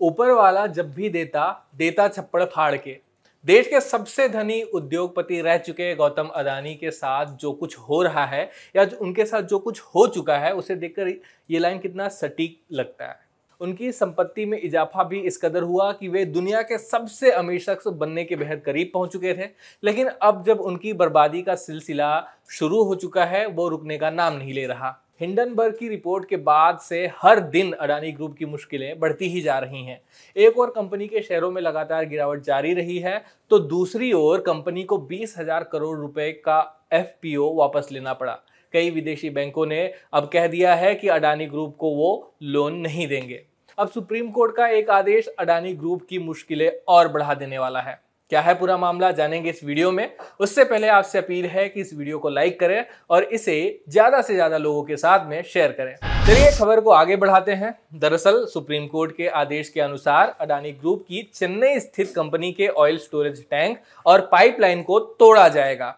ऊपर वाला जब भी देता देता छप्पड़ फाड़ के। देश के सबसे धनी उद्योगपति रह चुके गौतम अदानी के साथ जो कुछ हो रहा है, या उनके साथ जो कुछ हो चुका है, उसे देखकर ये लाइन कितना सटीक लगता है। उनकी संपत्ति में इजाफा भी इस कदर हुआ कि वे दुनिया के सबसे अमीर शख्स बनने के बेहद करीब पहुँच चुके थे, लेकिन अब जब उनकी बर्बादी का सिलसिला शुरू हो चुका है, वो रुकने का नाम नहीं ले रहा। हिंडनबर्ग की रिपोर्ट के बाद से हर दिन अडानी ग्रुप की मुश्किलें बढ़ती ही जा रही हैं। एक और कंपनी के शेयरों में लगातार गिरावट जारी रही है तो दूसरी ओर कंपनी को बीस हज़ार करोड़ रुपए का एफपीओ वापस लेना पड़ा। कई विदेशी बैंकों ने अब कह दिया है कि अडानी ग्रुप को वो लोन नहीं देंगे। अब सुप्रीम कोर्ट का एक आदेश अडानी ग्रुप की मुश्किलें और बढ़ा देने वाला है। क्या है पूरा मामला जानेंगे इस वीडियो में। उससे पहले आपसे अपील है कि इस वीडियो को लाइक करें और इसे ज़्यादा से ज़्यादा लोगों के साथ में शेयर करें। चलिए, खबर को आगे बढ़ाते हैं। दरअसल, सुप्रीम कोर्ट के आदेश के अनुसार अडानी ग्रुप की चेन्नई स्थित कंपनी के ऑयल स्टोरेज टैंक और पाइपलाइन को तोड़ा जाएगा।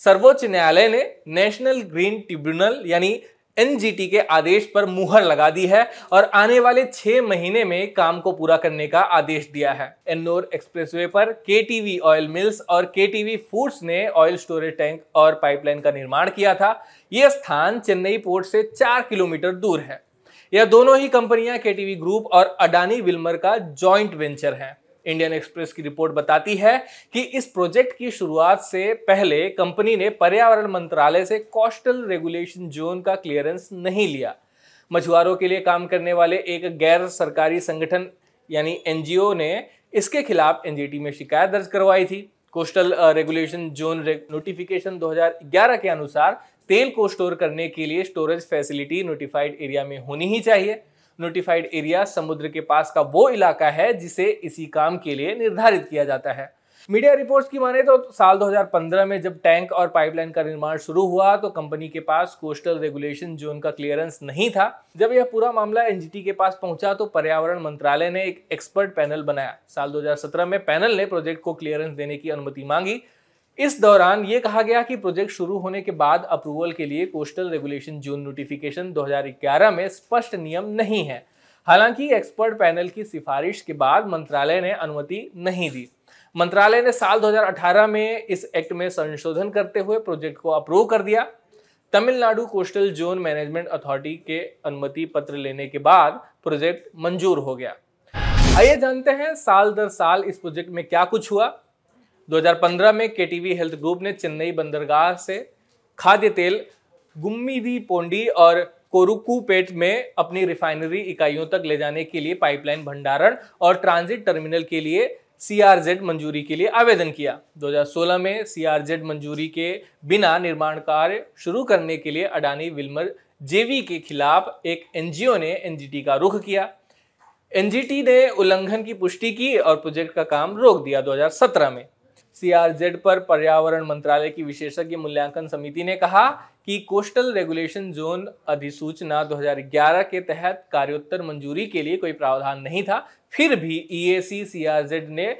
सर्वोच्च न्यायालय ने नेशनल ग्रीन ट्रिब्यूनल यानी एनजीटी के आदेश पर मुहर लगा दी है और आने वाले छह महीने में काम को पूरा करने का आदेश दिया है। एन्नोर एक्सप्रेसवे पर केटीवी ऑयल मिल्स और केटीवी फूड्स ने ऑयल स्टोरेज टैंक और पाइपलाइन का निर्माण किया था। यह स्थान चेन्नई पोर्ट से चार किलोमीटर दूर है। यह दोनों ही कंपनियाँ केटीवी ग्रुप और अडानी विल्मर का जॉइंट वेंचर है। इंडियन एक्सप्रेस की रिपोर्ट बताती है कि इस प्रोजेक्ट की शुरुआत से पहले कंपनी ने पर्यावरण मंत्रालय से कोस्टल रेगुलेशन जोन का क्लियरेंस नहीं लिया। मछुआरों के लिए काम करने वाले एक गैर सरकारी संगठन, यानी एनजीओ ने इसके खिलाफ एनजीटी में शिकायत दर्ज करवाई थी। कोस्टल रेगुलेशन जोन नोटिफिकेशन 2011 के अनुसार तेल को स्टोर करने के लिए स्टोरेज फैसिलिटी नोटिफाइड एरिया में होनी ही चाहिए। नोटिफाइड एरिया समुद्र के पास का वो इलाका है जिसे इसी काम के लिए निर्धारित किया जाता है। मीडिया रिपोर्ट्स की माने तो साल 2015 में जब टैंक और पाइपलाइन का निर्माण शुरू हुआ तो कंपनी के पास कोस्टल रेगुलेशन जोन का क्लियरेंस नहीं था। जब यह पूरा मामला एनजीटी के पास पहुँचा तो पर्यावरण मंत्रालय ने एक एक्सपर्ट पैनल बनाया। साल 2017 में पैनल ने प्रोजेक्ट को क्लियरेंस देने की अनुमति मांगी। इस दौरान ये कहा गया कि प्रोजेक्ट शुरू होने के बाद अप्रूवल के लिए कोस्टल रेगुलेशन जून नोटिफिकेशन 2011 में स्पष्ट नियम नहीं है। हालाँकि एक्सपर्ट पैनल की सिफारिश के बाद मंत्रालय ने अनुमति नहीं दी। मंत्रालय ने साल 2018 में इस एक्ट में संशोधन करते हुए प्रोजेक्ट को अप्रूव कर दिया। Tamil Nadu coastal zone management authority के अनुमति पत्र लेने के बाद प्रोजेक्ट मंजूर हो गया। आइए जानते हैं साल दर साल इस प्रोजेक्ट में क्या कुछ हुआ। 2015 में केटीवी हेल्थ ग्रुप ने चेन्नई बंदरगाह से खाद्य तेल गुम्मीदी पोंडी और कोरुकुपेट में अपनी रिफाइनरी इकाइयों तक ले जाने के लिए पाइपलाइन भंडारण और ट्रांजिट टर्मिनल के लिए सीआरजेड मंजूरी के लिए आवेदन किया। 2016 में सीआरजेड मंजूरी के बिना निर्माण कार्य शुरू करने के लिए अडानी विल्मर जेवी के खिलाफ एक एनजीओ ने एनजीटी का रुख किया। एनजीटी ने उल्लंघन की पुष्टि की और प्रोजेक्ट का काम रोक दिया 2017 में। सीआरजेड पर पर्यावरण मंत्रालय की विशेषज्ञ मूल्यांकन समिति ने कहा कि कोस्टल रेगुलेशन जोन अधिसूचना 2011 के तहत कार्योत्तर मंजूरी के लिए कोई प्रावधान नहीं था। फिर भी ईएसी सीआरजेड ने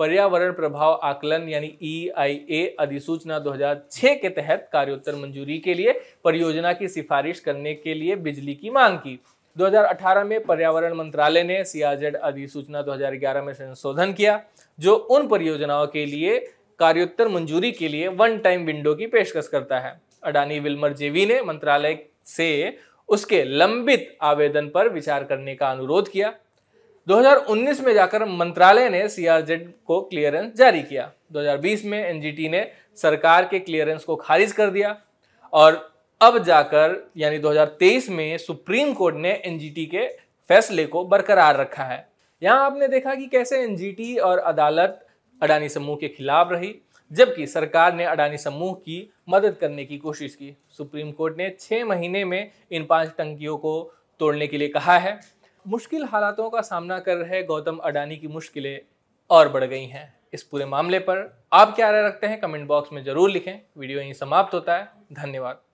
पर्यावरण प्रभाव आकलन यानी ई आई ए अधिसूचना 2006 के तहत कार्योत्तर मंजूरी के लिए परियोजना की सिफारिश करने के लिए बिजली की मांग की। 2018 में पर्यावरण मंत्रालय ने सीआरजेड अधिसूचना 2011 में संशोधन किया, जो उन परियोजनाओं के लिए कार्योत्तर मंजूरी के लिए वन टाइम विंडो की पेशकश करता है। अडानी विल्मर जेवी ने मंत्रालय से उसके लंबित आवेदन पर विचार करने का अनुरोध किया। 2019 में जाकर मंत्रालय ने सीआरजेड को क्लियरेंस जारी किया। 2020 में एनजीटी ने सरकार के क्लियरेंस को खारिज कर दिया और अब जाकर, यानी 2023 में सुप्रीम कोर्ट ने एनजीटी के फैसले को बरकरार रखा है। यहाँ आपने देखा कि कैसे एनजीटी और अदालत अडानी समूह के खिलाफ रही, जबकि सरकार ने अडानी समूह की मदद करने की कोशिश की। सुप्रीम कोर्ट ने छः महीने में इन पाँच टंकियों को तोड़ने के लिए कहा है। मुश्किल हालातों का सामना कर रहे गौतम अडानी की मुश्किलें और बढ़ गई हैं। इस पूरे मामले पर आप क्या राय रखते हैं, कमेंट बॉक्स में ज़रूर लिखें। वीडियो यहीं समाप्त होता है। धन्यवाद।